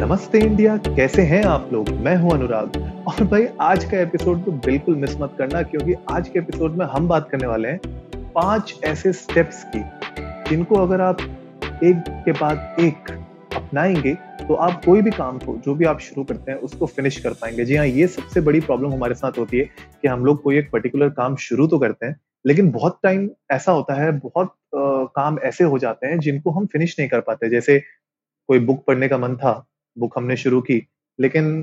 नमस्ते इंडिया कैसे हैं आप लोग? मैं हूँ अनुराग। और भाई आज का एपिसोड तो बिल्कुल मिस मत करना क्योंकि आज के एपिसोड में हम बात करने वाले हैं पाँच ऐसे स्टेप्स की जिनको अगर आप एक के बाद एक अपनाएँगे तो आप कोई भी काम को जो भी आप शुरू करते हैं उसको फिनिश कर पाएँगे। जी हाँ ये सबसे बड़ी प्रॉब्लम हमारे साथ होती है कि हम लोग कोई एक पर्टिकुलर काम शुरू तो करते हैं लेकिन बहुत टाइम ऐसा होता है बहुत आ, काम ऐसे हो जाते हैं जिनको हम फिनिश नहीं कर पाते। जैसे कोई बुक पढ़ने का मन था बुक हमने शुरू की, लेकिन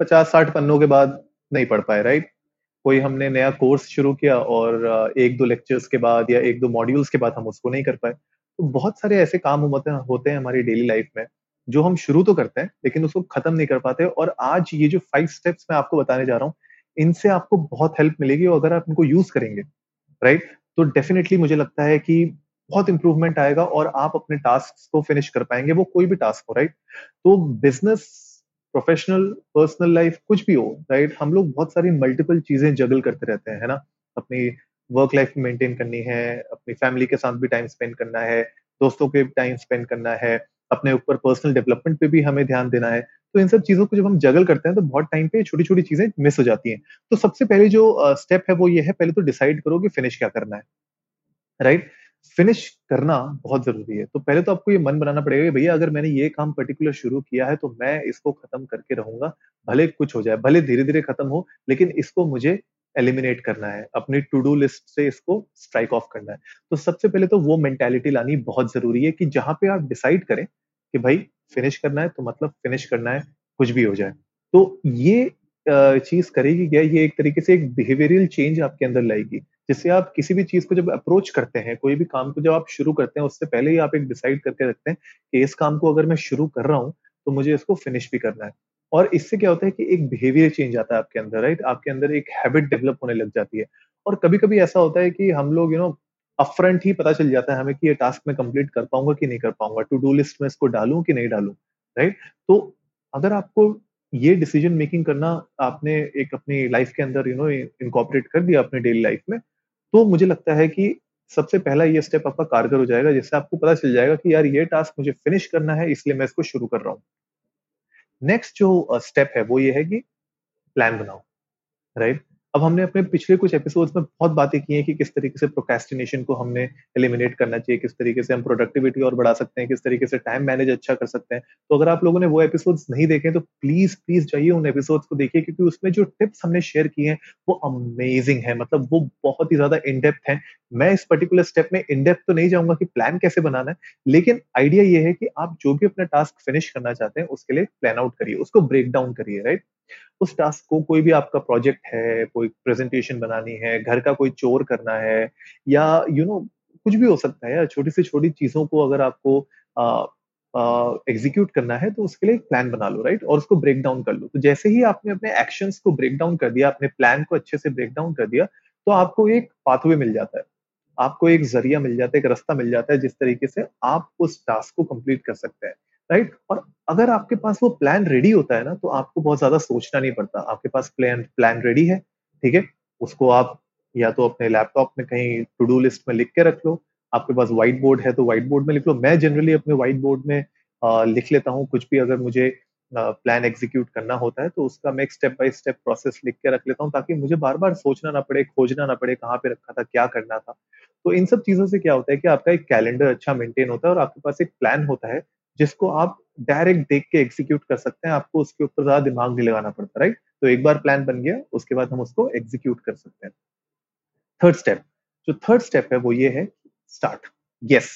पचास, साठ पन्नों के बाद नहीं पढ़ पाए राइट कोई हमने नया कोर्स शुरू किया और एक दो लेक्चर्स के बाद या एक दो मॉड्यूल्स के बाद हम उसको नहीं कर पाए तो बहुत सारे ऐसे काम होते हैं हमारी डेली लाइफ में, जो हम शुरू तो करते हैं, लेकिन उसको खत्म नहीं कर पाते और आज ये जो फाइव स्टेप्स मैं आपको बताने जा रहा हूँ, इनसे आपको बहुत हेल्प मिलेगी और अगर आप इनको यूज़ करेंगे राइट तो डेफिनेटली मुझे लगता है कि बहुत इंप्रूवमेंट आएगा और आप अपने टास्क को फिनिश कर पाएँगे, वो कोई भी टास्क हो राइट तो बिज़नेस प्रोफेशनल पर्सनल लाइफ कुछ भी हो राइट हम लोग बहुत सारी मल्टीपल चीज़ें जगल करते रहते हैं, है ना? अपनी वर्क लाइफ मेंटेन करनी है, अपनी फैमिली के साथ भी टाइम स्पेंड करना है, दोस्तों के टाइम स्पेंड करना है, अपने ऊपर पर्सनल डेवलपमेंट पे भी हमें ध्यान देना है। तो इन सब चीज़ों को जब हम जगल करते हैं तो बहुत टाइम पे छोटी छोटी चीज़ें मिस हो जाती हैं। तो सबसे पहले जो स्टेप है वो ये है, पहले तो डिसाइड करो कि फिनिश क्या करना है राइट फिनिश करना बहुत ज़रूरी है। तो पहले तो आपको ये मन बनाना पड़ेगा कि भैया, अगर मैंने ये काम पर्टिकुलर शुरू किया है तो मैं इसको खत्म करके रहूँगा, भले कुछ हो जाए, भले धीरे धीरे खत्म हो, लेकिन इसको मुझे एलिमिनेट करना है, अपनी टू डू लिस्ट से इसको स्ट्राइक ऑफ़ करना है। तो सबसे पहले तो वो मेंटेलिटी लानी बहुत ज़रूरी है कि जहाँ पे आप डिसाइड करें कि भाई फिनिश करना है तो मतलब फिनिश करना है, कुछ भी हो जाए। तो ये चीज़ करेगी क्या? ये एक तरीके से एक बिहेवियरल चेंज आपके अंदर लाएगी। जिससे आप किसी भी चीज़ को जब अप्रोच करते हैं, कोई भी काम को जब आप शुरू करते हैं, उससे पहले ही आप एक डिसाइड करके रखते हैं कि इस काम को अगर मैं शुरू कर रहा हूँ तो मुझे इसको फिनिश भी करना है। और इससे क्या होता है कि एक बिहेवियर चेंज आता है आपके अंदर राइट आपके अंदर एक हैबिट डेवलप होने लग जाती है। और कभी कभी ऐसा होता है कि हम लोग यू नो अपफ्रंट ही पता चल जाता है हमें कि ये टास्क मैं कंप्लीट कर पाऊँगा कि नहीं कर पाऊँगा टू डू लिस्ट में इसको डालूं कि नहीं डालूं राइट तो अगर आपको ये डिसीज़न मेकिंग करना आपने एक अपनी लाइफ के अंदर यू नो इनकॉपरेट कर दिया अपने डेली लाइफ में तो मुझे लगता है कि सबसे पहला ये स्टेप आपका कारगर हो जाएगा, जिससे आपको पता चल जाएगा कि यार ये टास्क मुझे फिनिश करना है, इसलिए मैं इसको शुरू कर रहा हूँ। नेक्स्ट जो स्टेप है वो ये है कि प्लान बनाओ राइट अब हमने अपने पिछले कुछ एपिसोड्स में बहुत बातें की हैं कि किस तरीके से प्रोकेस्टिनेशन को हमने एलिमिनेट करना चाहिए, किस तरीके से हम प्रोडक्टिविटी और बढ़ा सकते हैं, किस तरीके से टाइम मैनेज अच्छा कर सकते हैं। तो अगर आप लोगों ने वो एपिसोड्स नहीं देखे तो प्लीज़ प्लीज़ जाइए उन एपिसोड्स को देखिए, क्योंकि उसमें जो टिप्स हमने शेयर किए हैं, वो अमेजिंग है। मतलब वो बहुत ही ज़्यादा इनडेप्थ है। मैं इस पर्टिकुलर स्टेप में इनडेप्थ तो नहीं जाऊँगा कि प्लान कैसे बनाना है, लेकिन आइडिया ये है कि आप जो भी अपना टास्क फिनिश करना चाहते हैं, उसके लिए प्लान आउट करिए, उसको ब्रेक डाउन करिए राइट उस टास्क को कोई भी आपका प्रोजेक्ट है कोई प्रेजेंटेशन बनानी है घर का कोई चोर करना है या यू you नो know, कुछ भी हो सकता है या छोटी से छोटी चीज़ों को अगर आपको एग्जीक्यूट करना है तो उसके लिए एक प्लान बना लो राइट और उसको ब्रेक डाउन कर लो। तो जैसे ही आपने अपने एक्शन को ब्रेक डाउन कर दिया अपने प्लान को अच्छे से ब्रेक डाउन कर दिया तो आपको एक पाथवे मिल जाता है। आपको एक ज़रिया मिल जाता है एक रास्ता मिल जाता है जिस तरीके से आप उस टास्क को कंप्लीट कर सकते हैं। राइट और अगर आपके पास वो प्लान रेडी होता है ना तो आपको बहुत ज़्यादा सोचना नहीं पड़ता। आपके पास प्लान प्लान रेडी है ठीक है? उसको आप या तो अपने लैपटॉप में कहीं टू डू लिस्ट में लिख के रख लो। आपके पास व्हाइट बोर्ड है तो व्हाइट बोर्ड में लिख लो। मैं जनरली अपने व्हाइट बोर्ड में आ, लिख लेता हूँ। कुछ भी अगर मुझे प्लान एग्जीक्यूट करना होता है तो उसका मैं स्टेप बाय स्टेप प्रोसेस लिख के रख लेता हूँ ताकि मुझे बार बार सोचना ना पड़े खोजना ना पड़े कहाँ पे रखा था क्या करना था। तो इन सब चीज़ों से क्या होता है कि आपका एक कैलेंडर अच्छा मेंटेन होता है और आपके पास एक प्लान होता है जिसको आप डायरेक्ट देख के एग्जीक्यूट कर सकते हैं, आपको उसके ऊपर ज़्यादा दिमाग नहीं लगाना पड़ता राइट तो एक बार प्लान बन गया, उसके बाद हम उसको एग्जीक्यूट कर सकते हैं। थर्ड स्टेप जो थर्ड स्टेप है वो ये है स्टार्ट यस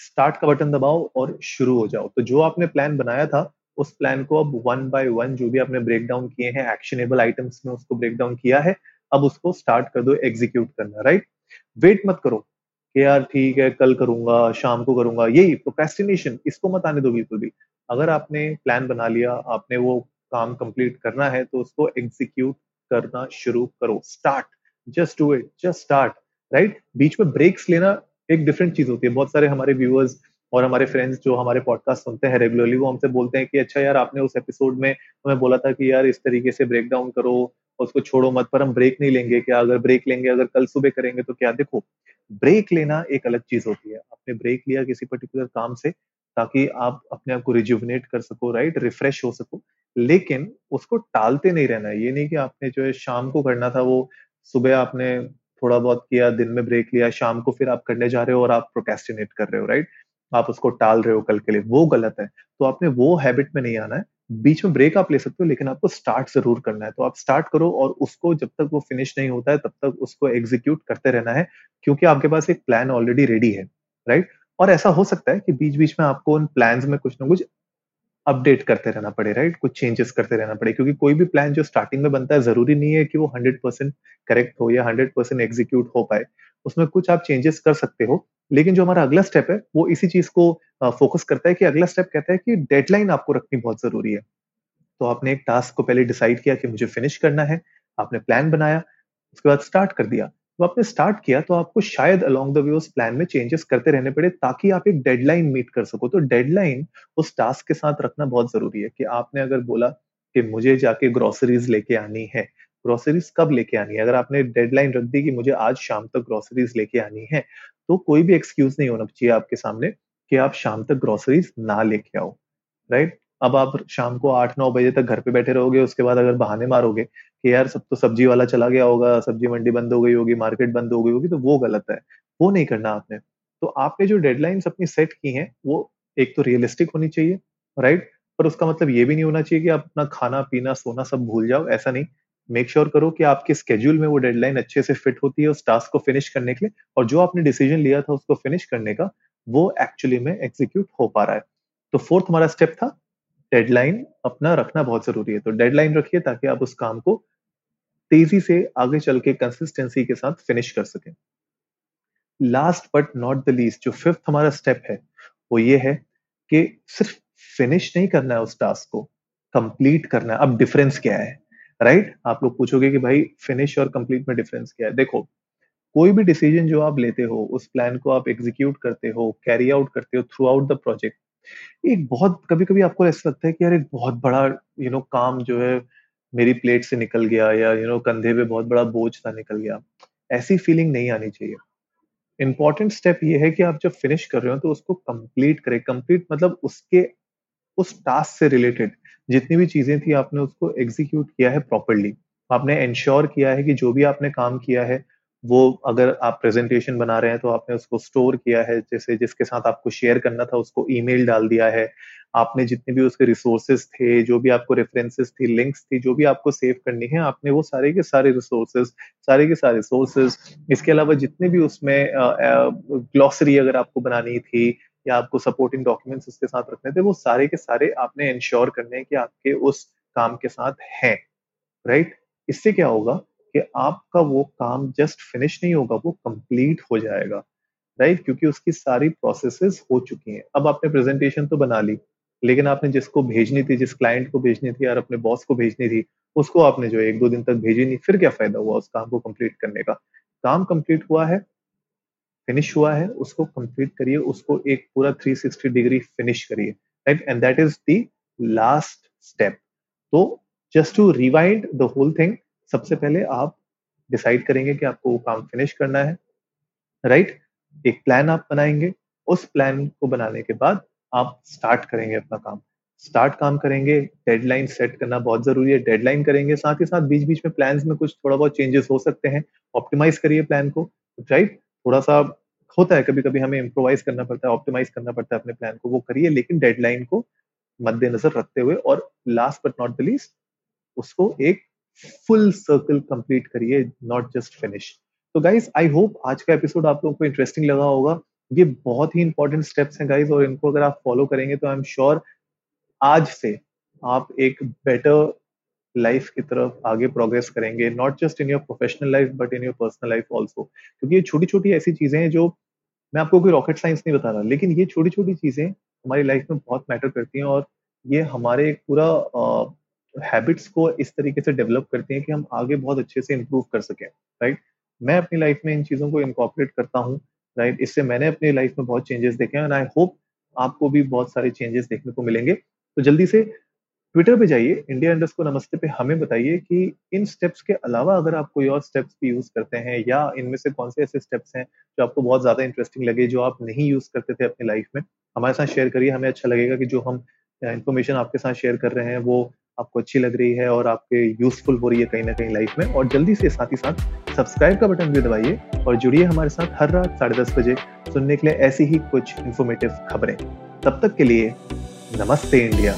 स्टार्ट का बटन दबाओ और शुरू हो जाओ। तो जो आपने प्लान बनाया था, उस प्लान को अब वन बाय वन जो भी आपने ब्रेक डाउन किए हैं एक्शनेबल आइटम्स में उसको ब्रेक डाउन किया है, अब उसको स्टार्ट कर दो एग्जीक्यूट करना राइट वेट मत करो। कि यार ठीक है, कल करूँगा, शाम को करूँगा, यही प्रोक्रेस्टिनेशन इसको मत आने दो बिल्कुल भी। अगर आपने प्लान बना लिया, आपने वो काम कंप्लीट करना है तो उसको एग्जीक्यूट करना शुरू करो। Start just do it just start right बीच में ब्रेक्स लेना एक डिफरेंट चीज़ होती है। बहुत सारे हमारे व्यूअर्स और हमारे फ्रेंड्स जो हमारे पॉडकास्ट सुनते हैं रेगुलरली वो हमसे बोलते हैं कि अच्छा यार, आपने उस एपिसोड में हमें बोला था कि यार इस तरीके से ब्रेक डाउन करो उसको छोड़ो मत, पर हम ब्रेक नहीं लेंगे क्या? अगर ब्रेक लेंगे, अगर कल सुबह करेंगे तो क्या? देखो ब्रेक लेना एक अलग चीज़ होती है। आपने ब्रेक लिया किसी पर्टिकुलर काम से ताकि आप अपने आप को रिजुविनेट कर सको राइट रिफ्रेश हो सको। लेकिन उसको टालते नहीं रहना है। ये नहीं कि आपने जो है शाम को करना था, वो सुबह आपने थोड़ा बहुत किया, दिन में ब्रेक लिया, शाम को फिर आप करने जा रहे हो और आप प्रोकेस्टिनेट कर रहे हो राइट आप उसको टाल रहे हो कल के लिए। वो गलत है। तो आपने वो हैबिट में नहीं आना है। बीच में ब्रेक आप ले सकते हो, लेकिन आपको स्टार्ट ज़रूर करना है। तो आप स्टार्ट करो और उसको जब तक वो फिनिश नहीं होता है, तब तक उसको एग्जीक्यूट करते रहना है, क्योंकि आपके पास एक प्लान ऑलरेडी रेडी है राइट और ऐसा हो सकता है कि बीच बीच में आपको उन प्लान में कुछ ना कुछ अपडेट करते रहना पड़े राइट कुछ चेंजेस करते रहना पड़े, क्योंकि कोई भी प्लान जो स्टार्टिंग में बनता है, ज़रूरी नहीं है कि वो हंड्रेड परसेंट करेक्ट हो या हंड्रेड परसेंट एग्जीक्यूट हो पाए। उसमें कुछ आप चेंजेस कर सकते हो लेकिन जो हमारा अगला स्टेप है, वो इसी चीज़ को फोकस करता है कि अगला स्टेप कहता है कि डेडलाइन आपको रखनी बहुत ज़रूरी है। तो आपने एक टास्क को पहले डिसाइड किया कि मुझे फिनिश करना है, आपने प्लान बनाया, उसके बाद स्टार्ट कर दिया। तो आपने स्टार्ट किया तो आपको शायद अलोंग द वे उस प्लान में चेंजेस करते रहने पड़े ताकि आप एक डेडलाइन मीट कर सको। तो डेडलाइन उस टास्क के साथ रखना बहुत ज़रूरी है कि आपने अगर बोला कि मुझे जाके ग्रोसरीज लेके आनी है ग्रोसरीज कब लेके आनी है? अगर आपने डेडलाइन रख दी कि मुझे आज शाम तक ग्रोसरीज लेके आनी है तो कोई भी एक्सक्यूज नहीं होना चाहिए आपके सामने कि आप शाम तक ग्रोसरीज ना लेके आओ राइट अब आप शाम को आठ, नौ बजे तक घर पे बैठे रहोगे, उसके बाद अगर बहाने मारोगे कि यार सब तो सब्ज़ी वाला चला गया होगा, सब्ज़ी मंडी बंद हो गई होगी मार्केट बंद हो गई होगी तो वो गलत है, वो नहीं करना आपने। तो आपने जो डेडलाइंस अपनी सेट की हैं, वो एक तो रियलिस्टिक होनी चाहिए राइट पर उसका मतलब ये भी नहीं होना चाहिए कि आप अपना खाना, पीना, सोना सब भूल जाओ, ऐसा नहीं। मेक श्योर sure करो कि आपके स्केड्यूल में वो डेडलाइन अच्छे से फिट होती है उस टास्क को फिनिश करने के लिए और जो आपने डिसीज़न लिया था उसको फिनिश करने का, वो एक्चुअली में एग्जीक्यूट हो पा रहा है। तो फोर्थ हमारा स्टेप था डेडलाइन अपना रखना बहुत ज़रूरी है। तो डेडलाइन रखिए ताकि आप उस काम को तेज़ी से आगे चल के कंसिस्टेंसी के साथ फिनिश कर सकें। Last but not the least जो फिफ्थ हमारा स्टेप है, वो ये है कि सिर्फ़ फिनिश नहीं करना है उस टास्क को कंप्लीट करना है। अब डिफरेंस क्या है? Right right? आप लोग पूछोगे कि भाई फिनिश और कंप्लीट में डिफरेंस क्या है? देखो कोई भी डिसीज़न जो आप लेते हो उस प्लान को आप एग्जीक्यूट करते हो कैरी आउट करते हो थ्रू आउट द प्रोजेक्ट एक बहुत कभी कभी आपको ऐसा लगता है कि यार एक बहुत बड़ा यू you नो know, काम जो है मेरी प्लेट से निकल गया या यू नो कंधे पे बहुत बड़ा बोझ था निकल गया। ऐसी फीलिंग नहीं आनी चाहिए। इंपॉर्टेंट स्टेप ये है कि आप जब फिनिश कर रहे हो तो उसको कंप्लीट करें। कंप्लीट मतलब उसके उस टास्क से रिलेटेड जितनी भी चीज़ें थी आपने उसको एग्जीक्यूट किया है प्रॉपरली आपने इंश्योर किया है कि जो भी आपने काम किया है, वो अगर आप प्रेजेंटेशन बना रहे हैं तो आपने उसको स्टोर किया है, जैसे जिसके साथ आपको शेयर करना था उसको ईमेल डाल दिया है। आपने जितने भी उसके रिसोर्सेज थे, जो भी आपको रेफरेंसेस थी लिंक्स थी, जो भी आपको सेव करनी है, आपने वो सारे के सारे रिसोर्सेज सारे के सारे सोर्सेज इसके अलावा जितने भी उसमें ग्लॉसरी अगर आपको बनानी थी या आपको सपोर्टिंग डॉक्यूमेंट्स उसके साथ रखने थे, वो सारे के सारे आपने इंश्योर करने हैं कि आपके उस काम के साथ हैं राइट इससे क्या होगा कि आपका वो काम जस्ट फिनिश नहीं होगा, वो कंप्लीट हो जाएगा राइट क्योंकि उसकी सारी प्रोसेसेस हो चुकी हैं। अब आपने प्रेजेंटेशन तो बना ली, लेकिन आपने जिसको भेजनी थी, जिस क्लाइंट को भेजनी थी और अपने बॉस को भेजनी थी, उसको आपने जो एक दो दिन तक भेजी नहीं, फिर क्या फ़ायदा हुआ उस काम को कंप्लीट करने का? काम कंप्लीट हुआ है फिनिश हुआ है, उसको कंप्लीट करिए, उसको एक पूरा 360 डिग्री फिनिश करिए right and that is the last step तो just to rewind the whole thing सबसे पहले आप डिसाइड करेंगे कि आपको वो काम फिनिश करना है राइट right? एक प्लान आप बनाएँगे, उस प्लान को बनाने के बाद आप स्टार्ट करेंगे अपना काम। स्टार्ट काम करेंगे डेडलाइन सेट करना बहुत ज़रूरी है डेडलाइन करेंगे, साथ ही साथ बीच बीच में प्लान में कुछ थोड़ा बहुत चेंजेस हो सकते हैं ऑप्टिमाइज करिए प्लान को राइट थोड़ा सा होता है कभी कभी हमें इम्प्रोवाइज करना पड़ता है ऑप्टिमाइज करना पड़ता है अपने प्लान को, वो करिए, लेकिन डेडलाइन को मद्देनजर रखते हुए और last but not the least उसको एक फुल सर्कल कंप्लीट करिए नॉट जस्ट फिनिश तो गाइज़ आई होप आज का एपिसोड आप लोगों को इंटरेस्टिंग लगा होगा। ये बहुत ही इंपॉर्टेंट स्टेप्स हैं गाइज़ और इनको अगर आप फॉलो करेंगे तो आई एम श्योर आज से आप एक बेटर लाइफ की तरफ़ आगे प्रोग्रेस करेंगे not just in your professional life but in your personal life also क्योंकि ये छोटी छोटी ऐसी चीज़ें हैं जो मैं आपको कोई रॉकेट साइंस नहीं बता रहा, लेकिन ये छोटी छोटी चीज़ें हमारी लाइफ में बहुत मैटर करती हैं और ये हमारे पूरा हैबिट्स को इस तरीके से डेवलप करती हैं कि हम आगे बहुत अच्छे से इम्प्रूव कर सकें राइट मैं अपनी लाइफ में इन चीज़ों को इनकॉपरेट करता हूँ राइट इससे मैंने अपनी लाइफ में बहुत चेंजेस देखे हैं एंड आई होप आपको भी बहुत सारे चेंजेस देखने को मिलेंगे। तो जल्दी से ट्विटर पे जाइए इंडिया इंडस्ट को नमस्ते पे हमें बताइए कि इन स्टेप्स के अलावा अगर आप कोई और स्टेप्स भी यूज़ करते हैं या इनमें से कौन से ऐसे स्टेप्स हैं जो आपको बहुत ज़्यादा इंटरेस्टिंग लगे, जो आप नहीं यूज़ करते थे अपनी लाइफ में, हमारे साथ शेयर करिए। हमें अच्छा लगेगा कि जो हम इन्फॉर्मेशन आपके साथ शेयर कर रहे हैं, वो आपको अच्छी लग रही है और आपके यूजफुल हो रही है कहीं ना कहीं लाइफ में। और जल्दी से साथ ही साथ सब्सक्राइब का बटन भी दबाइए और जुड़िए हमारे साथ हर रात साढ़े दस बजे सुनने के लिए ऐसी ही कुछ इन्फॉर्मेटिव खबरें। तब तक के लिए नमस्ते इंडिया